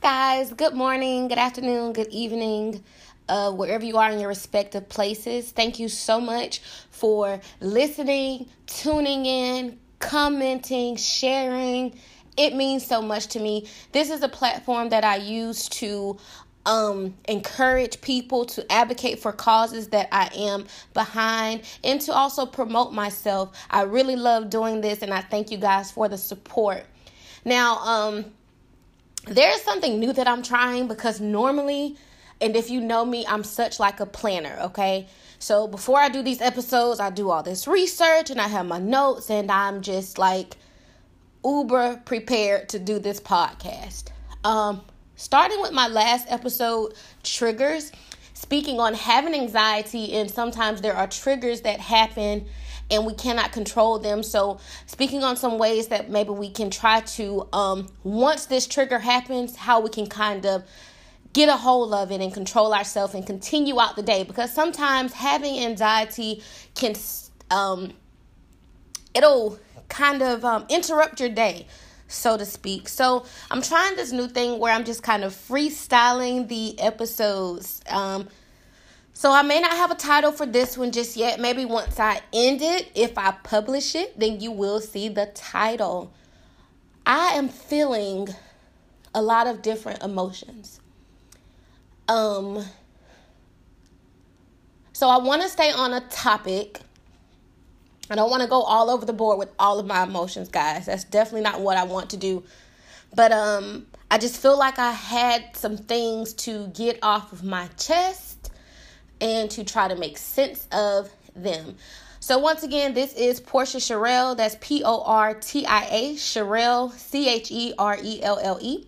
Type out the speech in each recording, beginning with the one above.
guys. Good morning, good afternoon, good evening, uh, wherever you are in your respective places. Thank you so much for listening, tuning in, commenting, sharing. It means so much to me. This is a platform that I use to um, encourage people to advocate for causes that I am behind and to also promote myself. I really love doing this and I thank you guys for the support. Now, um, there's something new that I'm trying because normally, and if you know me, I'm such like a planner, okay? So before I do these episodes, I do all this research and I have my notes and I'm just like uber prepared to do this podcast. Um starting with my last episode, triggers, speaking on having anxiety and sometimes there are triggers that happen and we cannot control them. So, speaking on some ways that maybe we can try to, um, once this trigger happens, how we can kind of get a hold of it and control ourselves and continue out the day. Because sometimes having anxiety can, um, it'll kind of um, interrupt your day so to speak. So I'm trying this new thing where I'm just kind of freestyling the episodes. Um, so I may not have a title for this one just yet. Maybe once I end it, if I publish it, then you will see the title. I am feeling a lot of different emotions. Um so I want to stay on a topic. I don't want to go all over the board with all of my emotions, guys. That's definitely not what I want to do. But um I just feel like I had some things to get off of my chest and to try to make sense of them. So, once again, this is Portia Cherelle. That's P O R T I A, Cherelle, C H E R E L L E.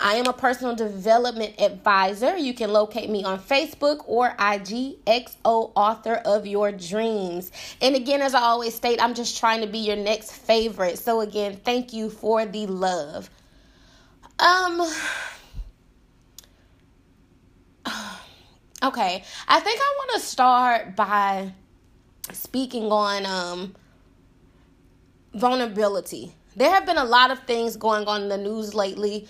I am a personal development advisor. You can locate me on Facebook or IG, XO Author of Your Dreams. And again, as I always state, I'm just trying to be your next favorite. So, again, thank you for the love. Um, Okay, I think I want to start by speaking on um, vulnerability. There have been a lot of things going on in the news lately.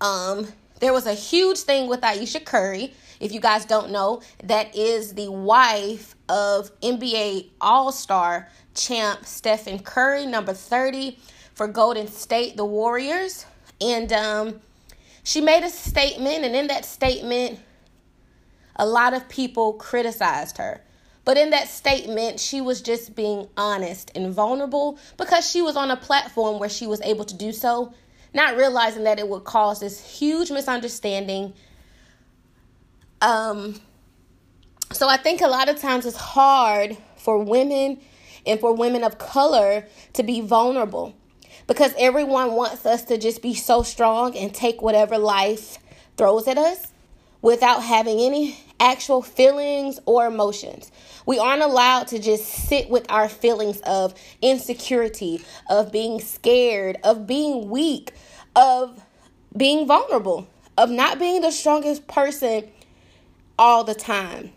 Um, there was a huge thing with Ayesha Curry. If you guys don't know, that is the wife of NBA All Star champ Stephen Curry, number 30 for Golden State, the Warriors. And um, she made a statement, and in that statement, a lot of people criticized her. But in that statement, she was just being honest and vulnerable because she was on a platform where she was able to do so, not realizing that it would cause this huge misunderstanding. Um, so I think a lot of times it's hard for women and for women of color to be vulnerable because everyone wants us to just be so strong and take whatever life throws at us without having any actual feelings or emotions. We aren't allowed to just sit with our feelings of insecurity, of being scared, of being weak, of being vulnerable, of not being the strongest person all the time.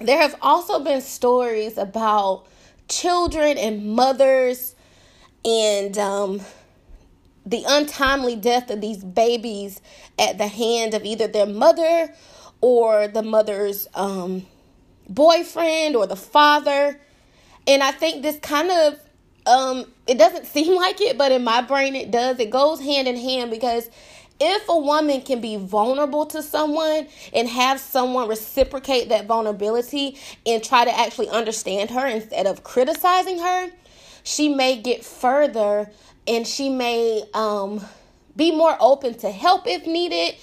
There have also been stories about children and mothers and um, the untimely death of these babies at the hand of either their mother or the mother's um, boyfriend or the father. And I think this kind of um, it doesn't seem like it, but in my brain it does. It goes hand in hand because if a woman can be vulnerable to someone and have someone reciprocate that vulnerability and try to actually understand her instead of criticizing her, she may get further and she may um, be more open to help if needed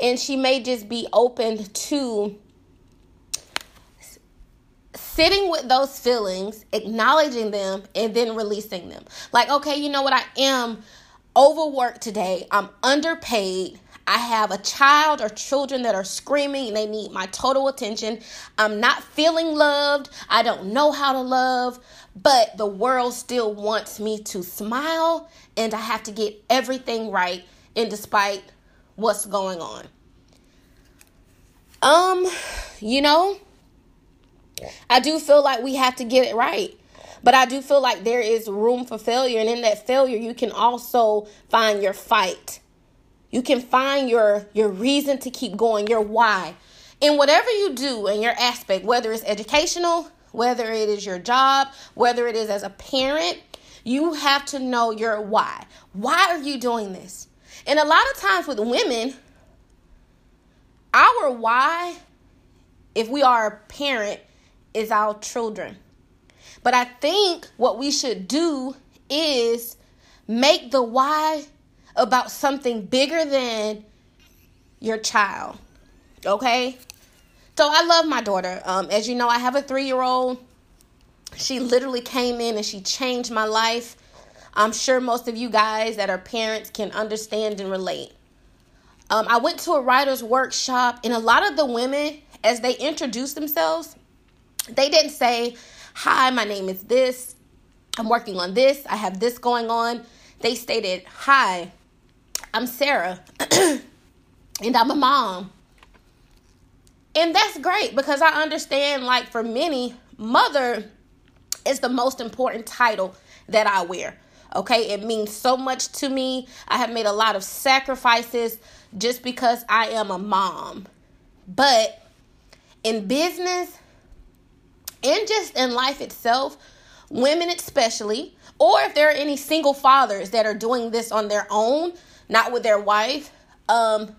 and she may just be open to sitting with those feelings, acknowledging them, and then releasing them. Like, okay, you know what? I am overworked today. I'm underpaid. I have a child or children that are screaming and they need my total attention. I'm not feeling loved. I don't know how to love, but the world still wants me to smile and I have to get everything right. And despite what's going on, um, you know, I do feel like we have to get it right. But I do feel like there is room for failure. And in that failure, you can also find your fight You can find your your reason to keep going, your why. In whatever you do in your aspect, whether it's educational, whether it is your job, whether it is as a parent, you have to know your why. Why are you doing this? And a lot of times with women, our why, if we are a parent, is our children. But I think what we should do is make the why about something bigger than your child. Okay? So I love my daughter. Um, as you know, I have a three year old. She literally came in and she changed my life. I'm sure most of you guys that are parents can understand and relate. Um, I went to a writer's workshop, and a lot of the women, as they introduced themselves, they didn't say, Hi, my name is this. I'm working on this. I have this going on. They stated, Hi, I'm Sarah, and I'm a mom. And that's great because I understand, like, for many, mother is the most important title that I wear. Okay, it means so much to me. I have made a lot of sacrifices just because I am a mom. But in business and just in life itself, women especially, or if there are any single fathers that are doing this on their own, not with their wife, um,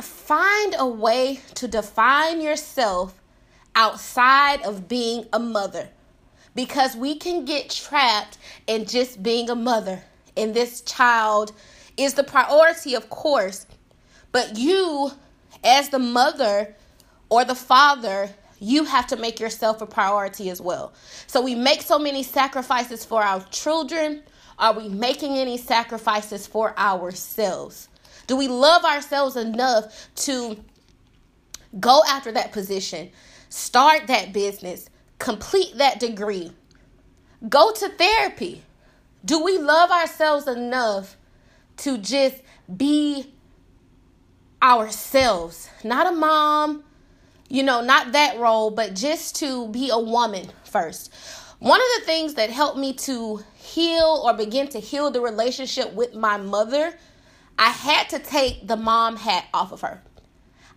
find a way to define yourself outside of being a mother because we can get trapped in just being a mother. And this child is the priority of course. But you as the mother or the father you have to make yourself a priority as well. So we make so many sacrifices for our children. Are we making any sacrifices for ourselves? Do we love ourselves enough to go after that position start that business complete that degree, go to therapy. Do we love ourselves enough to just be ourselves? Not a mom, you know, not that role, but just to be a woman first. One of the things that helped me to heal or begin to heal the relationship with my mother, I had to take the mom hat off of her.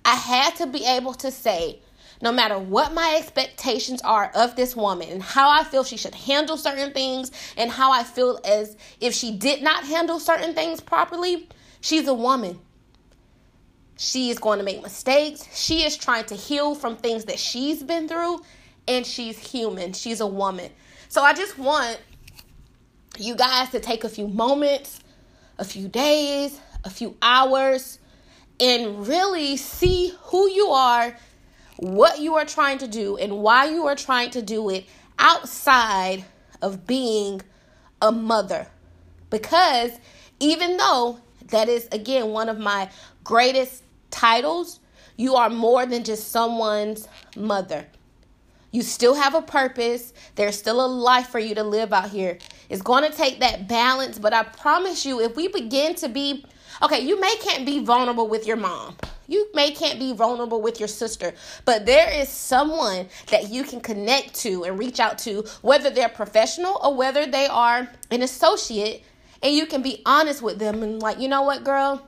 I had to be able to say, no matter what my expectations are of this woman and how I feel she should handle certain things and how I feel as if she did not handle certain things properly, she's a woman. She is going to make mistakes. She is trying to heal from things that she's been through, and she's human. She's a woman. So I just want you guys to take a few moments, a few days, a few hours, and really see who you are what you are trying to do and why you are trying to do it outside of being a mother. Because even though that is, again, one of my greatest titles, you are more than just someone's mother. You still have a purpose. There's still a life for you to live out here. It's going to take that balance, but I promise you, if we begin to be okay, you may can't be vulnerable with your mom. You may can't be vulnerable with your sister, but there is someone that you can connect to and reach out to, whether they're professional or whether they are an associate, and you can be honest with them and like, you know what, girl?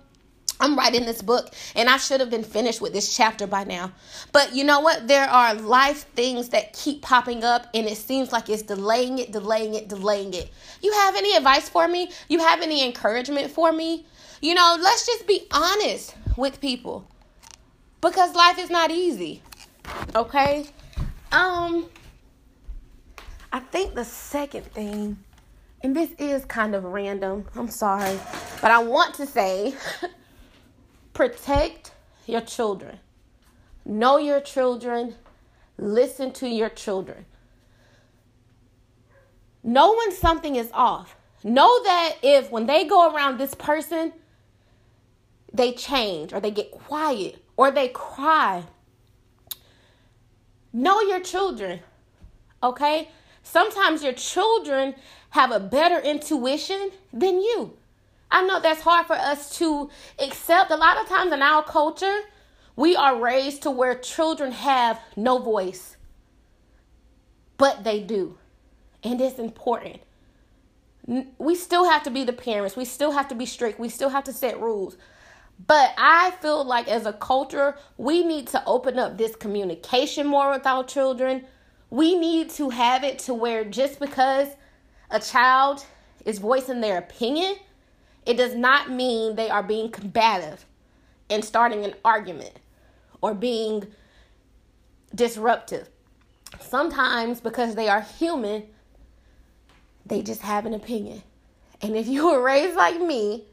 I'm writing this book and I should have been finished with this chapter by now. But you know what? There are life things that keep popping up and it seems like it's delaying it, delaying it, delaying it. You have any advice for me? You have any encouragement for me? You know, let's just be honest with people because life is not easy. Okay? Um I think the second thing and this is kind of random. I'm sorry, but I want to say protect your children. Know your children. Listen to your children. Know when something is off. Know that if when they go around this person, they change or they get quiet or they cry. Know your children, okay? Sometimes your children have a better intuition than you. I know that's hard for us to accept. A lot of times in our culture, we are raised to where children have no voice, but they do. And it's important. we still have to be the parents. We still have to be strict. We still have to set rules. But I feel like as a culture, we need to open up this communication more with our children. We need to have it to where just because a child is voicing their opinion, it does not mean they are being combative and starting an argument or being disruptive. Sometimes, because they are human, they just have an opinion. And if you were raised like me,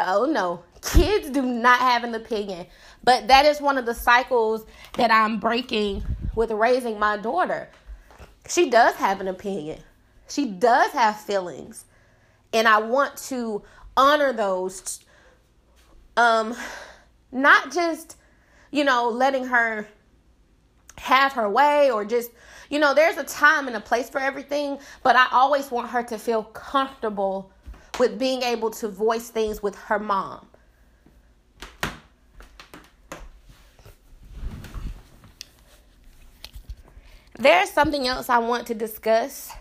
oh no, kids do not have an opinion. But that is one of the cycles that I'm breaking with raising my daughter. She does have an opinion, she does have feelings. And I want to honor those. Um, not just, you know, letting her have her way or just you know there's a time and a place for everything but i always want her to feel comfortable with being able to voice things with her mom there's something else i want to discuss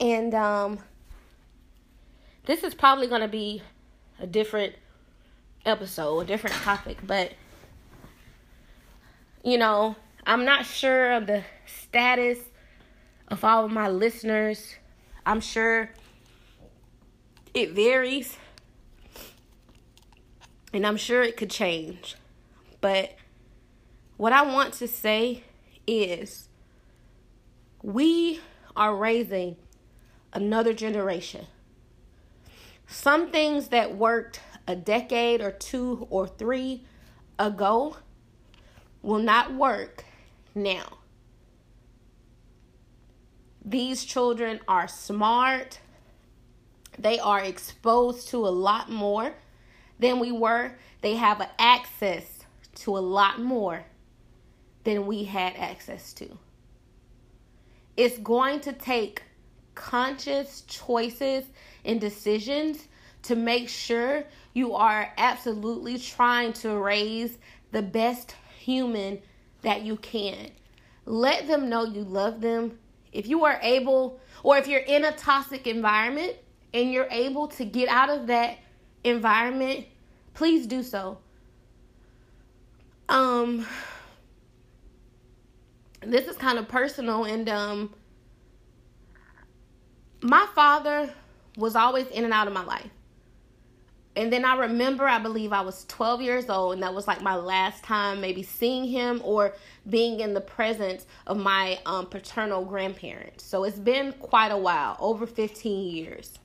and um this is probably going to be a different episode a different topic but you know, I'm not sure of the status of all of my listeners. I'm sure it varies. And I'm sure it could change. But what I want to say is we are raising another generation. Some things that worked a decade or two or three ago will not work now. These children are smart. They are exposed to a lot more than we were. They have access to a lot more than we had access to. It's going to take conscious choices and decisions to make sure you are absolutely trying to raise the best human that you can. Let them know you love them. If you are able, or if you're in a toxic environment and you're able to get out of that environment, please do so. Um, this is kind of personal, and um, my father was always in and out of my life. And then I remember, I believe I was 12 years old, and that was like my last time maybe seeing him or being in the presence of my um, paternal grandparents. So it's been quite a while, over 15 years.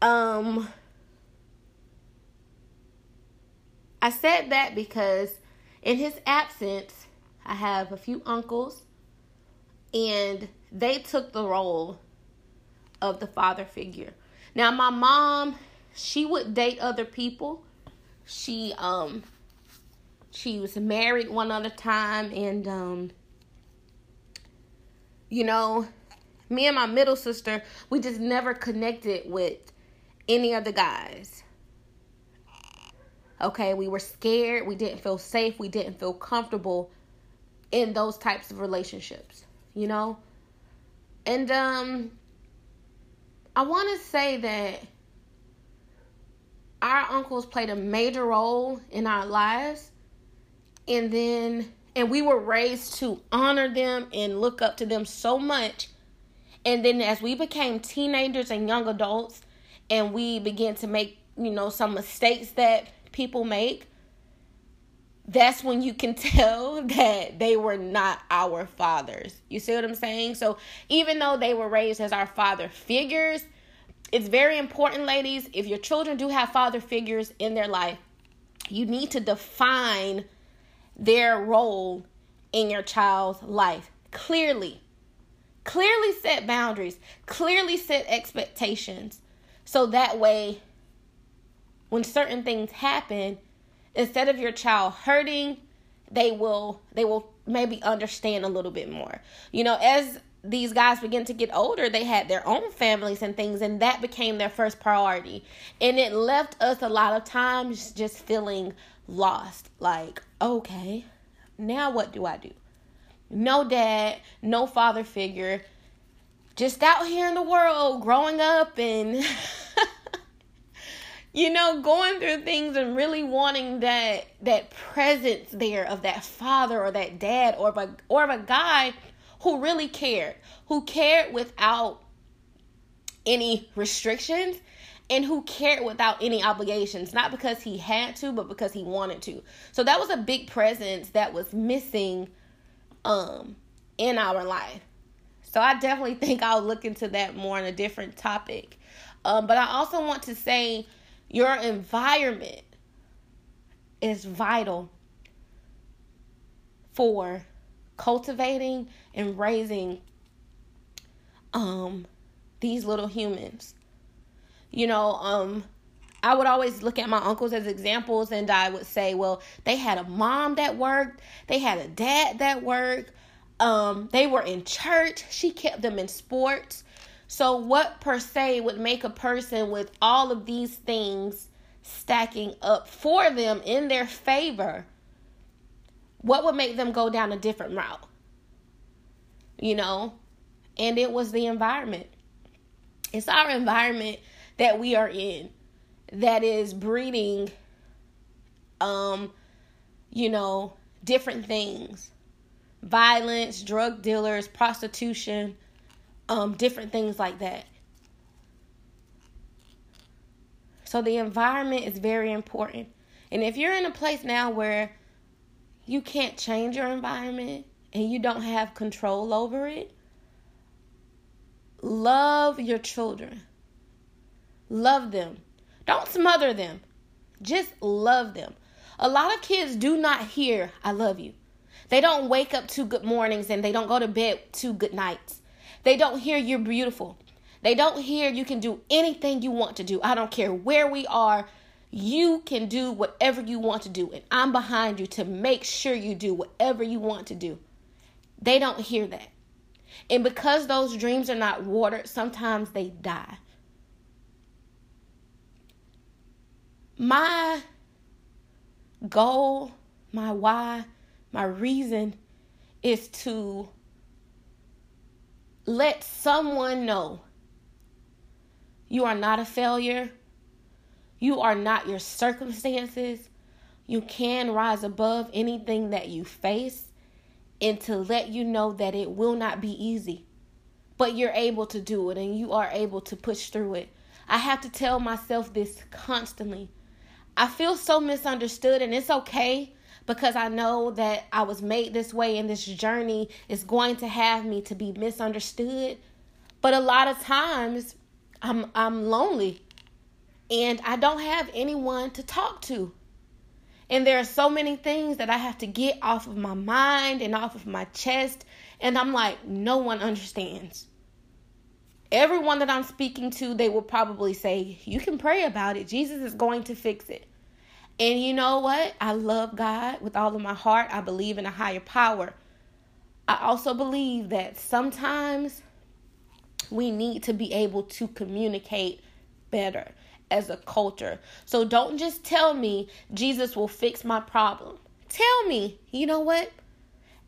Um, I said that because in his absence, I have a few uncles, and they took the role of the father figure. Now my mom, she would date other people. She um she was married one other time and um you know, me and my middle sister, we just never connected with any of the guys. Okay, we were scared, we didn't feel safe, we didn't feel comfortable in those types of relationships, you know? And um I want to say that our uncles played a major role in our lives. And then, and we were raised to honor them and look up to them so much. And then, as we became teenagers and young adults, and we begin to make, you know, some mistakes that people make, that's when you can tell that they were not our fathers. You see what I'm saying? So even though they were raised as our father figures, it's very important, ladies, if your children do have father figures in their life, you need to define their role in your child's life clearly. Clearly set boundaries, clearly set expectations. So that way, when certain things happen, instead of your child hurting they will they will maybe understand a little bit more. You know as these guys begin to get older they had their own families and things and that became their first priority. And it left us a lot of times just feeling lost like okay now what do i do? No dad no father figure just out here in the world growing up and you know going through things and really wanting that that presence there of that father or that dad or of a, or of a guy who really cared who cared without any restrictions and who cared without any obligations. Not because he had to but because he wanted to. So that was a big presence that was missing um in our life so I definitely think I'll look into that more on a different topic. Um, but I also want to say your environment is vital for cultivating and raising um these little humans. You know, um I would always look at my uncles as examples and I would say, well, they had a mom that worked, they had a dad that worked, um, they were in church. She kept them in sports. So, what per se would make a person with all of these things stacking up for them in their favor? What would make them go down a different route? You know? And it was the environment. It's our environment that we are in that is breeding, um, you know, different things violence, drug dealers, prostitution, um, different things like that. So the environment is very important. And if you're in a place now where you can't change your environment and you don't have control over it, love your children. Love them. Don't smother them. Just love them. A lot of kids do not hear, I love you. They don't wake up to good mornings and they don't go to bed to good nights. They don't hear you're beautiful. They don't hear you can do anything you want to do. I don't care where we are. You can do whatever you want to do. And I'm behind you to make sure you do whatever you want to do. They don't hear that. And because those dreams are not watered, sometimes they die. My goal, my why, my reason is to let someone know you are not a failure. You are not your circumstances. You can rise above anything that you face and to let you know that it will not be easy. But you're able to do it and you are able to push through it. I have to tell myself this constantly. I feel so misunderstood and it's okay because I know that I was made this way and this journey is going to have me to be misunderstood. But a lot of times I'm I'm lonely and I don't have anyone to talk to. And there are so many things that I have to get off of my mind and off of my chest and I'm like no one understands. Everyone that I'm speaking to, they will probably say, You can pray about it. Jesus is going to fix it. And you know what? I love God with all of my heart. I believe in a higher power. I also believe that sometimes we need to be able to communicate better as a culture. So don't just tell me Jesus will fix my problem. Tell me, you know what?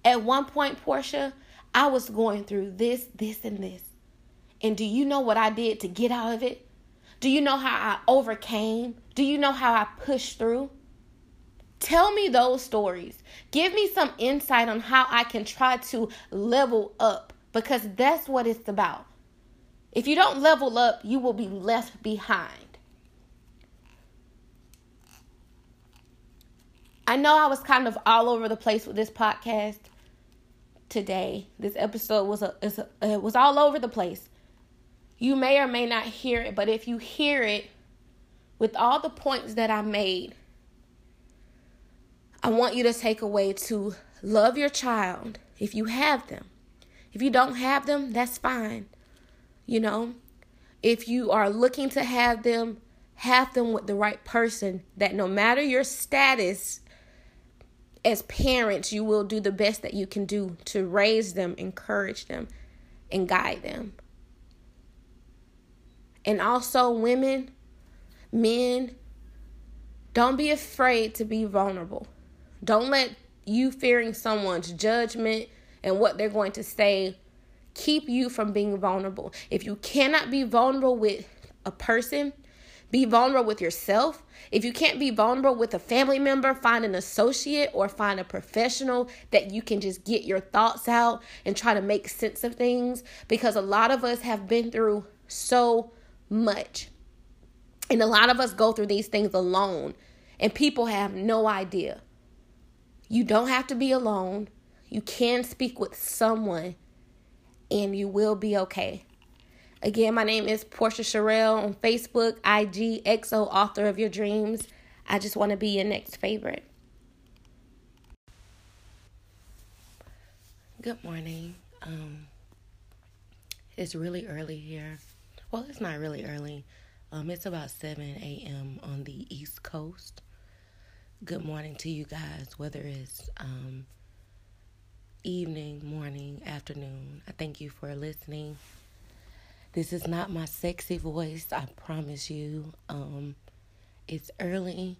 At one point, Portia, I was going through this, this, and this. And do you know what I did to get out of it? Do you know how I overcame? Do you know how I pushed through? Tell me those stories. Give me some insight on how I can try to level up because that's what it's about. If you don't level up, you will be left behind. I know I was kind of all over the place with this podcast today. This episode was a, a it was all over the place. You may or may not hear it, but if you hear it with all the points that I made, I want you to take away to love your child if you have them. If you don't have them, that's fine. You know, if you are looking to have them, have them with the right person that no matter your status as parents, you will do the best that you can do to raise them, encourage them, and guide them. And also, women, men, don't be afraid to be vulnerable. Don't let you fearing someone's judgment and what they're going to say keep you from being vulnerable. If you cannot be vulnerable with a person, be vulnerable with yourself. If you can't be vulnerable with a family member, find an associate or find a professional that you can just get your thoughts out and try to make sense of things because a lot of us have been through so much. And a lot of us go through these things alone, and people have no idea. You don't have to be alone. You can speak with someone, and you will be okay. Again, my name is Portia Cherelle on Facebook, IG, XO, author of your dreams. I just want to be your next favorite. Good morning. Um, it's really early here. Well, it's not really early. Um, it's about 7 a.m. on the East Coast. Good morning to you guys, whether it's um, evening, morning, afternoon. I thank you for listening. This is not my sexy voice, I promise you. Um, it's early,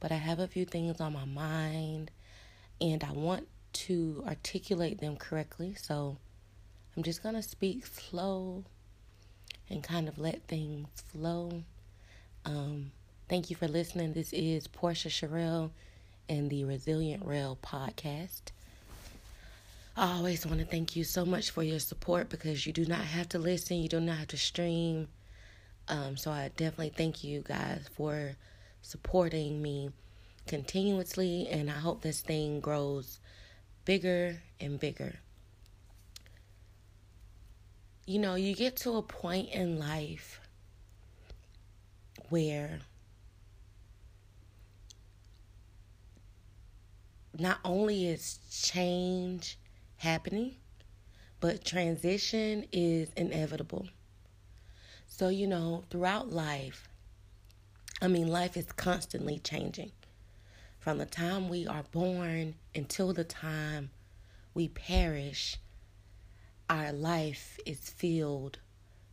but I have a few things on my mind and I want to articulate them correctly. So I'm just going to speak slow and kind of let things flow. Um, thank you for listening. This is Portia Cherelle and the Resilient Rail podcast. I always want to thank you so much for your support because you do not have to listen, you do not have to stream. Um, so I definitely thank you guys for supporting me continuously, and I hope this thing grows bigger and bigger. You know, you get to a point in life where not only is change happening, but transition is inevitable. So, you know, throughout life, I mean, life is constantly changing. From the time we are born until the time we perish, our life is filled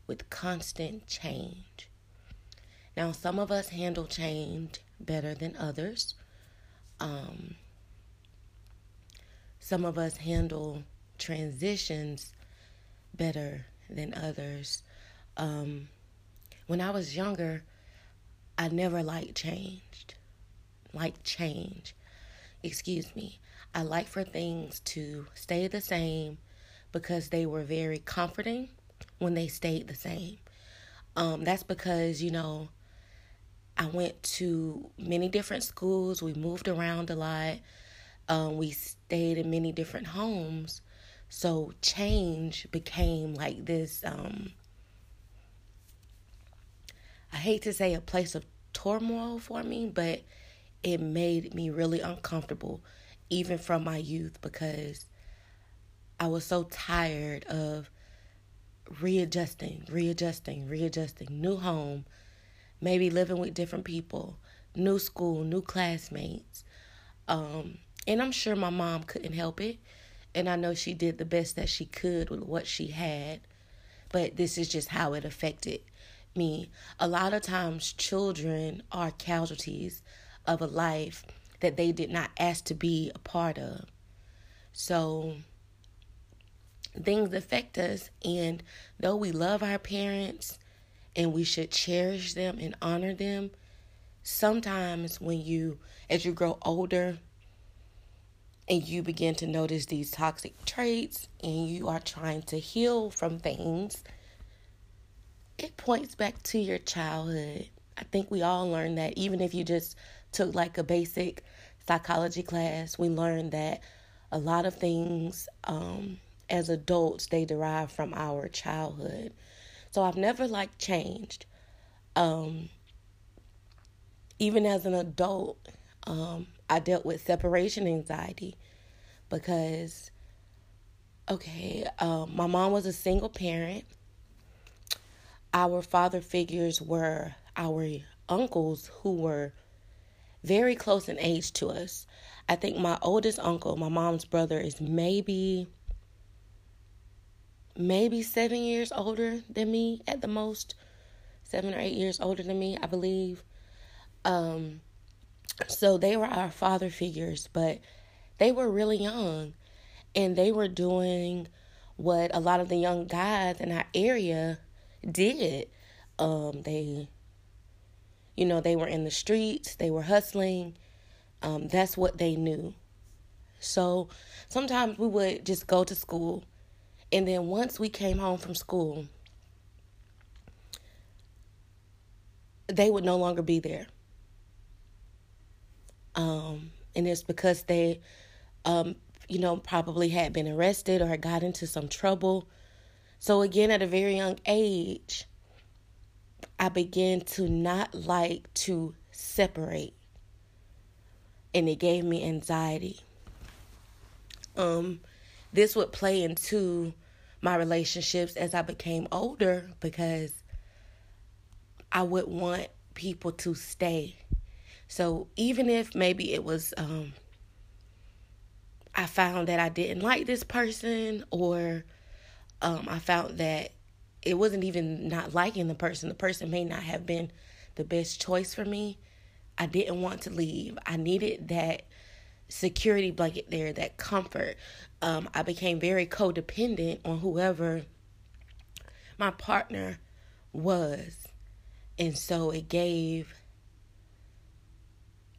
with constant change. Now, some of us handle change better than others. Um, some of us handle transitions better than others. Um, when I was younger, I never liked change. Like change. Excuse me. I like for things to stay the same because they were very comforting when they stayed the same. Um, that's because, you know, I went to many different schools. We moved around a lot. Um, we stayed in many different homes. So change became like this um, I hate to say a place of turmoil for me, but it made me really uncomfortable even from my youth because I was so tired of readjusting, readjusting, readjusting, new home, maybe living with different people, new school, new classmates. Um, and I'm sure my mom couldn't help it. And I know she did the best that she could with what she had. But this is just how it affected me. A lot of times, children are casualties of a life that they did not ask to be a part of. So, things affect us. And though we love our parents and we should cherish them and honor them, sometimes when you, as you grow older, and you begin to notice these toxic traits and you are trying to heal from things, it points back to your childhood. I think we all learned that even if you just took like a basic psychology class, we learned that a lot of things um, as adults they derive from our childhood. So I've never like changed. Um, even as an adult, um, I dealt with separation anxiety because, okay, um, my mom was a single parent. Our father figures were our uncles who were very close in age to us. I think my oldest uncle, my mom's brother, is maybe maybe seven years older than me at the most. Seven or eight years older than me, I believe. Um, so they were our father figures, but they were really young and they were doing what a lot of the young guys in our area did. Um, they, you know, they were in the streets, they were hustling. Um, that's what they knew. So sometimes we would just go to school, and then once we came home from school, they would no longer be there. Um, and it's because they, um, you know, probably had been arrested or had got into some trouble. So, again, at a very young age, I began to not like to separate. And it gave me anxiety. Um, this would play into my relationships as I became older because I would want people to stay. So even if maybe it was um I found that I didn't like this person or um I found that it wasn't even not liking the person. The person may not have been the best choice for me. I didn't want to leave. I needed that security blanket there, that comfort. Um, I became very codependent on whoever my partner was. And so it gave,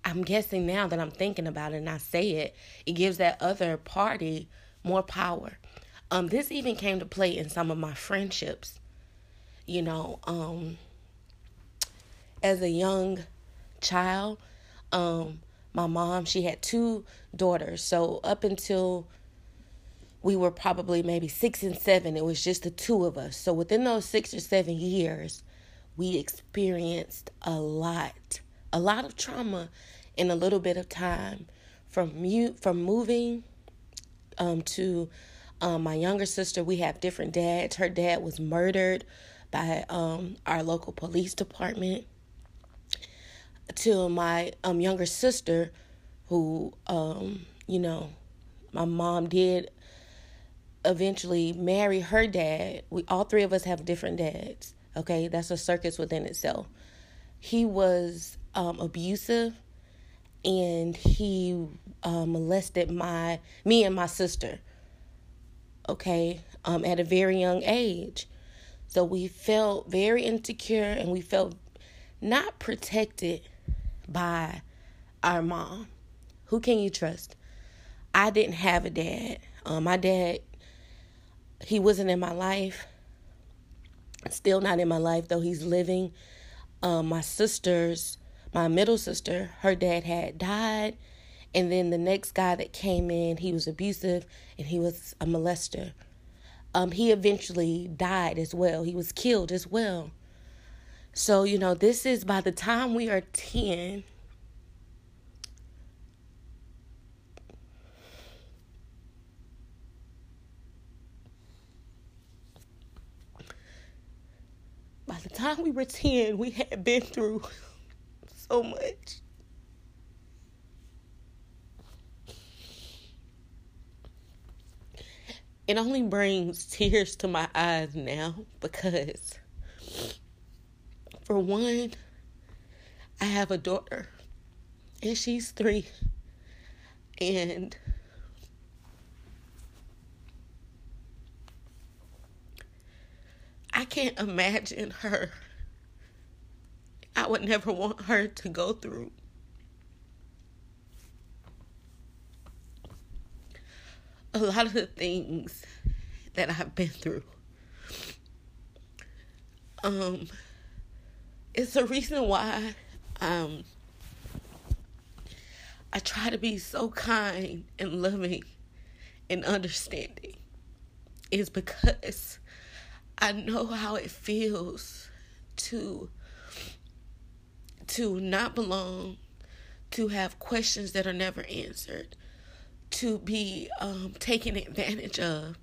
I'm guessing now that I'm thinking about it and I say it, it gives that other party more power. Um, this even came to play in some of my friendships. You know, um, as a young child, um, my mom, she had two daughters. So up until we were probably maybe six and seven, it was just the two of us. So within those six or seven years, we experienced a lot, a lot of trauma in a little bit of time. From mute, from moving um, to um, my younger sister, we have different dads. Her dad was murdered by um, our local police department. To my um, younger sister, who um, you know, my mom did eventually marry her dad. We all three of us have different dads. Okay, that's a circus within itself. He was um, abusive, and he uh, molested my me and my sister. Okay, um, at a very young age, so we felt very insecure, and we felt not protected by our mom. Who can you trust? I didn't have a dad. Um, my dad, he wasn't in my life still not in my life though he's living um, my sister's my middle sister her dad had died and then the next guy that came in he was abusive and he was a molester um, he eventually died as well he was killed as well so you know this is by the time we are 10 by the time we were 10, we had been through so much. It only brings tears to my eyes now because, for one, I have a daughter and she's three. And I can't imagine her. I would never want her to go through. A lot of the things that I've been through. Um, it's the reason why um, I try to be so kind and loving and understanding. Is because I know how it feels to to not belong, to have questions that are never answered, to be um, taken advantage of,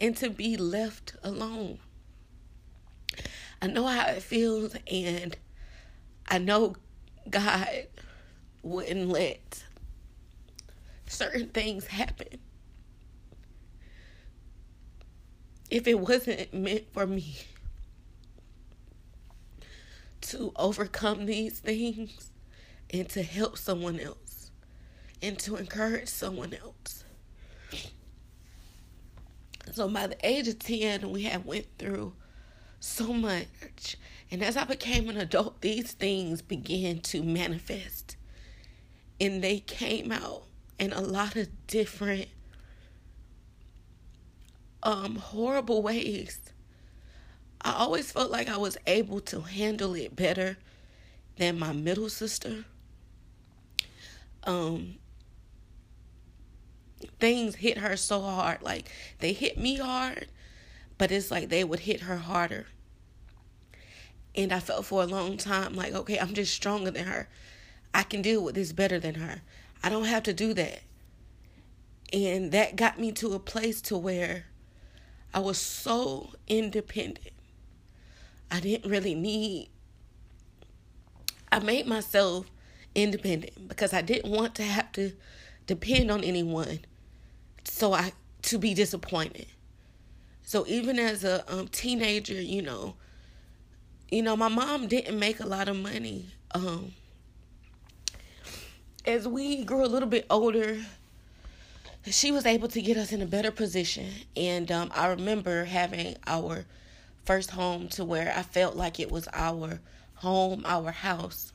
and to be left alone. I know how it feels, and I know God wouldn't let certain things happen if it wasn't meant for me to overcome these things and to help someone else and to encourage someone else. So by the age of 10, we had went through so much. And as I became an adult, these things began to manifest. And they came out in a lot of different um horrible ways. I always felt like I was able to handle it better than my middle sister. Um things hit her so hard. Like they hit me hard, but it's like they would hit her harder. And I felt for a long time like, okay, I'm just stronger than her. I can deal with this better than her. I don't have to do that. And that got me to a place to where I was so independent. I didn't really need I made myself independent because I didn't want to have to depend on anyone so I to be disappointed. So even as a um, teenager, you know, you know, my mom didn't make a lot of money. Um, as we grew a little bit older, she was able to get us in a better position. And um, I remember having our first home to where I felt like it was our home, our house.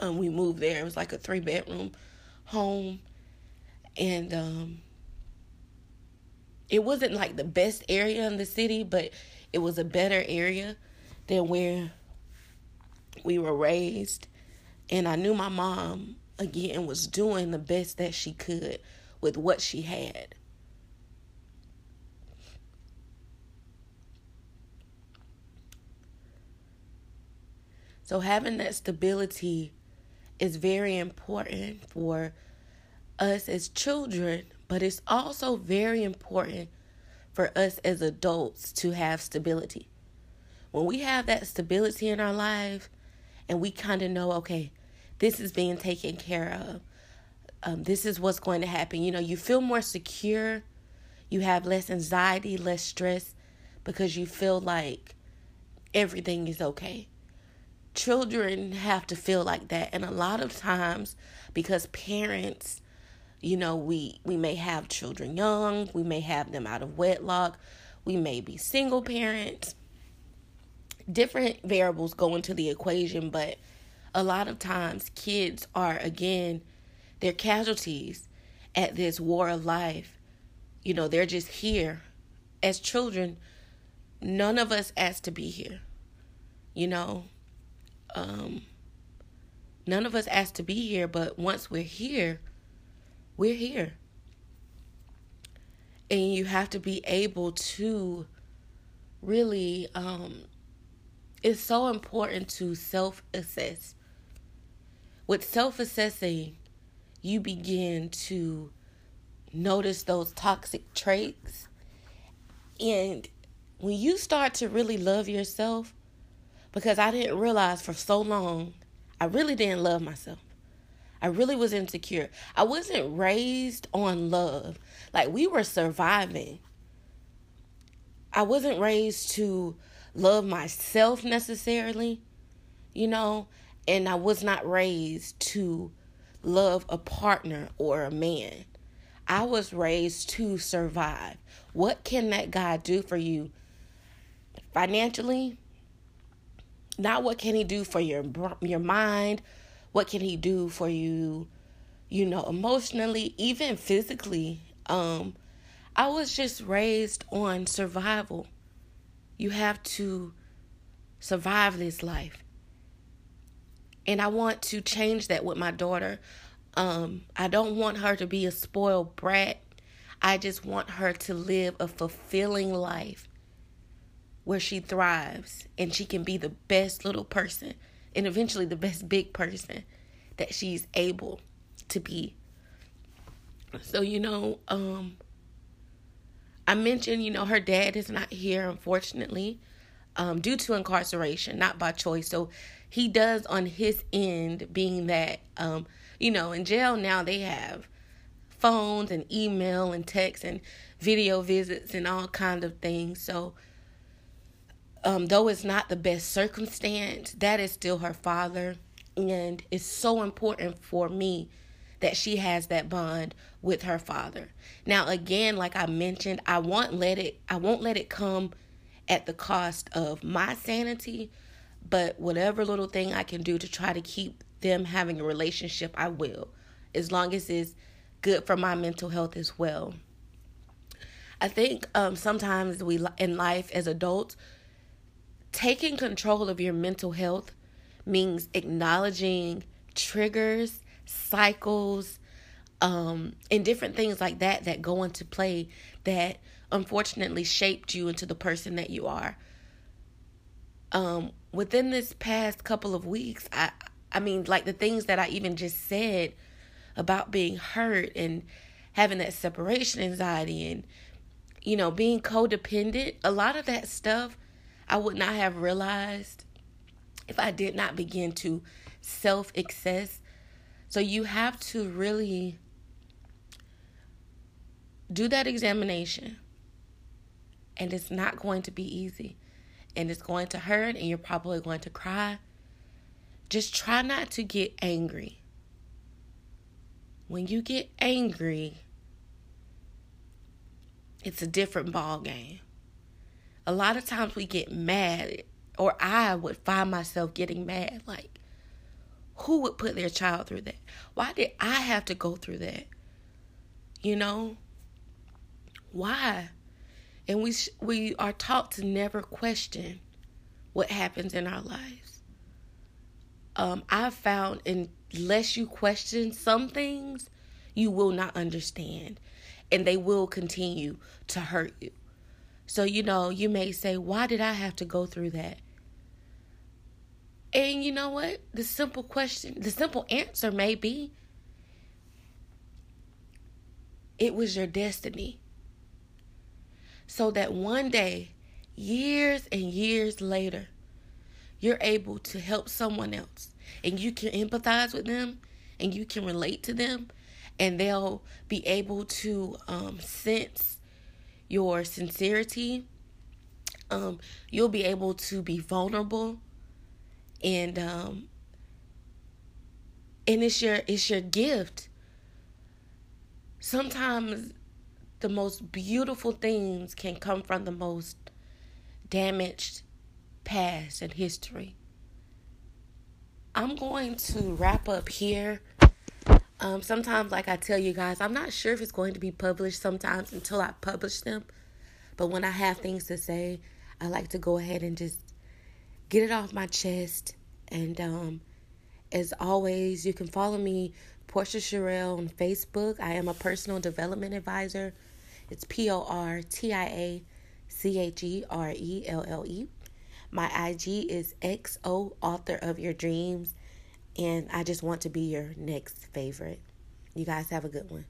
Um, we moved there. It was like a three bedroom home and um, it wasn't like the best area in the city, but it was a better area than where we were raised. And I knew my mom, again, was doing the best that she could with what she had. So, having that stability is very important for us as children, but it's also very important for us as adults to have stability. When we have that stability in our life and we kind of know, okay, this is being taken care of, um, this is what's going to happen, you know, you feel more secure, you have less anxiety, less stress because you feel like everything is okay. Children have to feel like that, and a lot of times because parents you know, we we may have children young, we may have them out of wedlock, we may be single parents. Different variables go into the equation, but a lot of times kids are again they're casualties at this war of life. You know, they're just here. As children, none of us asked to be here. You know, um, none of us asked to be here, but once we're here, we're here. And you have to be able to really, um, it's so important to self assess. With self assessing, you begin to notice those toxic traits. And when you start to really love yourself, because I didn't realize for so long, I really didn't love myself. I really was insecure. I wasn't raised on love. Like we were surviving. I wasn't raised to love myself necessarily, you know, and I was not raised to love a partner or a man. I was raised to survive. What can that guy do for you financially? Not what can he do for your your mind, what can he do for you, you know, emotionally, even physically? Um, I was just raised on survival. You have to survive this life. And I want to change that with my daughter. Um, I don't want her to be a spoiled brat. I just want her to live a fulfilling life where she thrives and she can be the best little person and eventually the best big person that she's able to be. So, you know, um, I mentioned, you know, her dad is not here, unfortunately, um, due to incarceration, not by choice. So he does on his end, being that, um, you know, in jail now they have phones and email and text and video visits and all kind of things. So um, though it's not the best circumstance, that is still her father. And it's so important for me that she has that bond with her father. Now again, like I mentioned, I won't let it I won't let it come at the cost of my sanity, but whatever little thing I can do to try to keep them having a relationship, I will. As long as it's good for my mental health as well. I think um, sometimes we in life as adults, taking control of your mental health means acknowledging triggers, cycles, um, and different things like that that go into play that unfortunately shaped you into the person that you are. Um, within this past couple of weeks, I I mean, like the things that I even just said about being hurt and having that separation anxiety and you know being codependent, a lot of that stuff I would not have realized if I did not begin to self access. So you have to really do that examination. And it's not going to be easy. And it's going to hurt, and you're probably going to cry. Just try not to get angry. When you get angry, it's a different ball game. A lot of times we get mad or I would find myself getting mad like who would put their child through that? Why did I have to go through that? You know? Why? And we we are taught to never question what happens in our lives. Um, I've found unless you question some things, you will not understand, and they will continue to hurt you. So, you know, you may say, Why did I have to go through that? And you know what? The simple question, the simple answer may be it was your destiny. So that one day, years and years later, you're able to help someone else and you can empathize with them and you can relate to them and they'll be able to um, sense your sincerity. Um, you'll be able to be vulnerable, and um, and it's your it's your gift. Sometimes the most beautiful things can come from the most damaged past and history. I'm going to wrap up here. Um, sometimes, like I tell you guys, I'm not sure if it's going to be published sometimes until I publish them. But when I have things to say, I like to go ahead and just get it off my chest. And um, as always, you can follow me, Portia Cherelle, on Facebook. I am a personal development advisor. It's P O R T I A C H E R E L L E. My IG is XO Author of Your Dreams. And I just want to be your next favorite. You guys have a good one.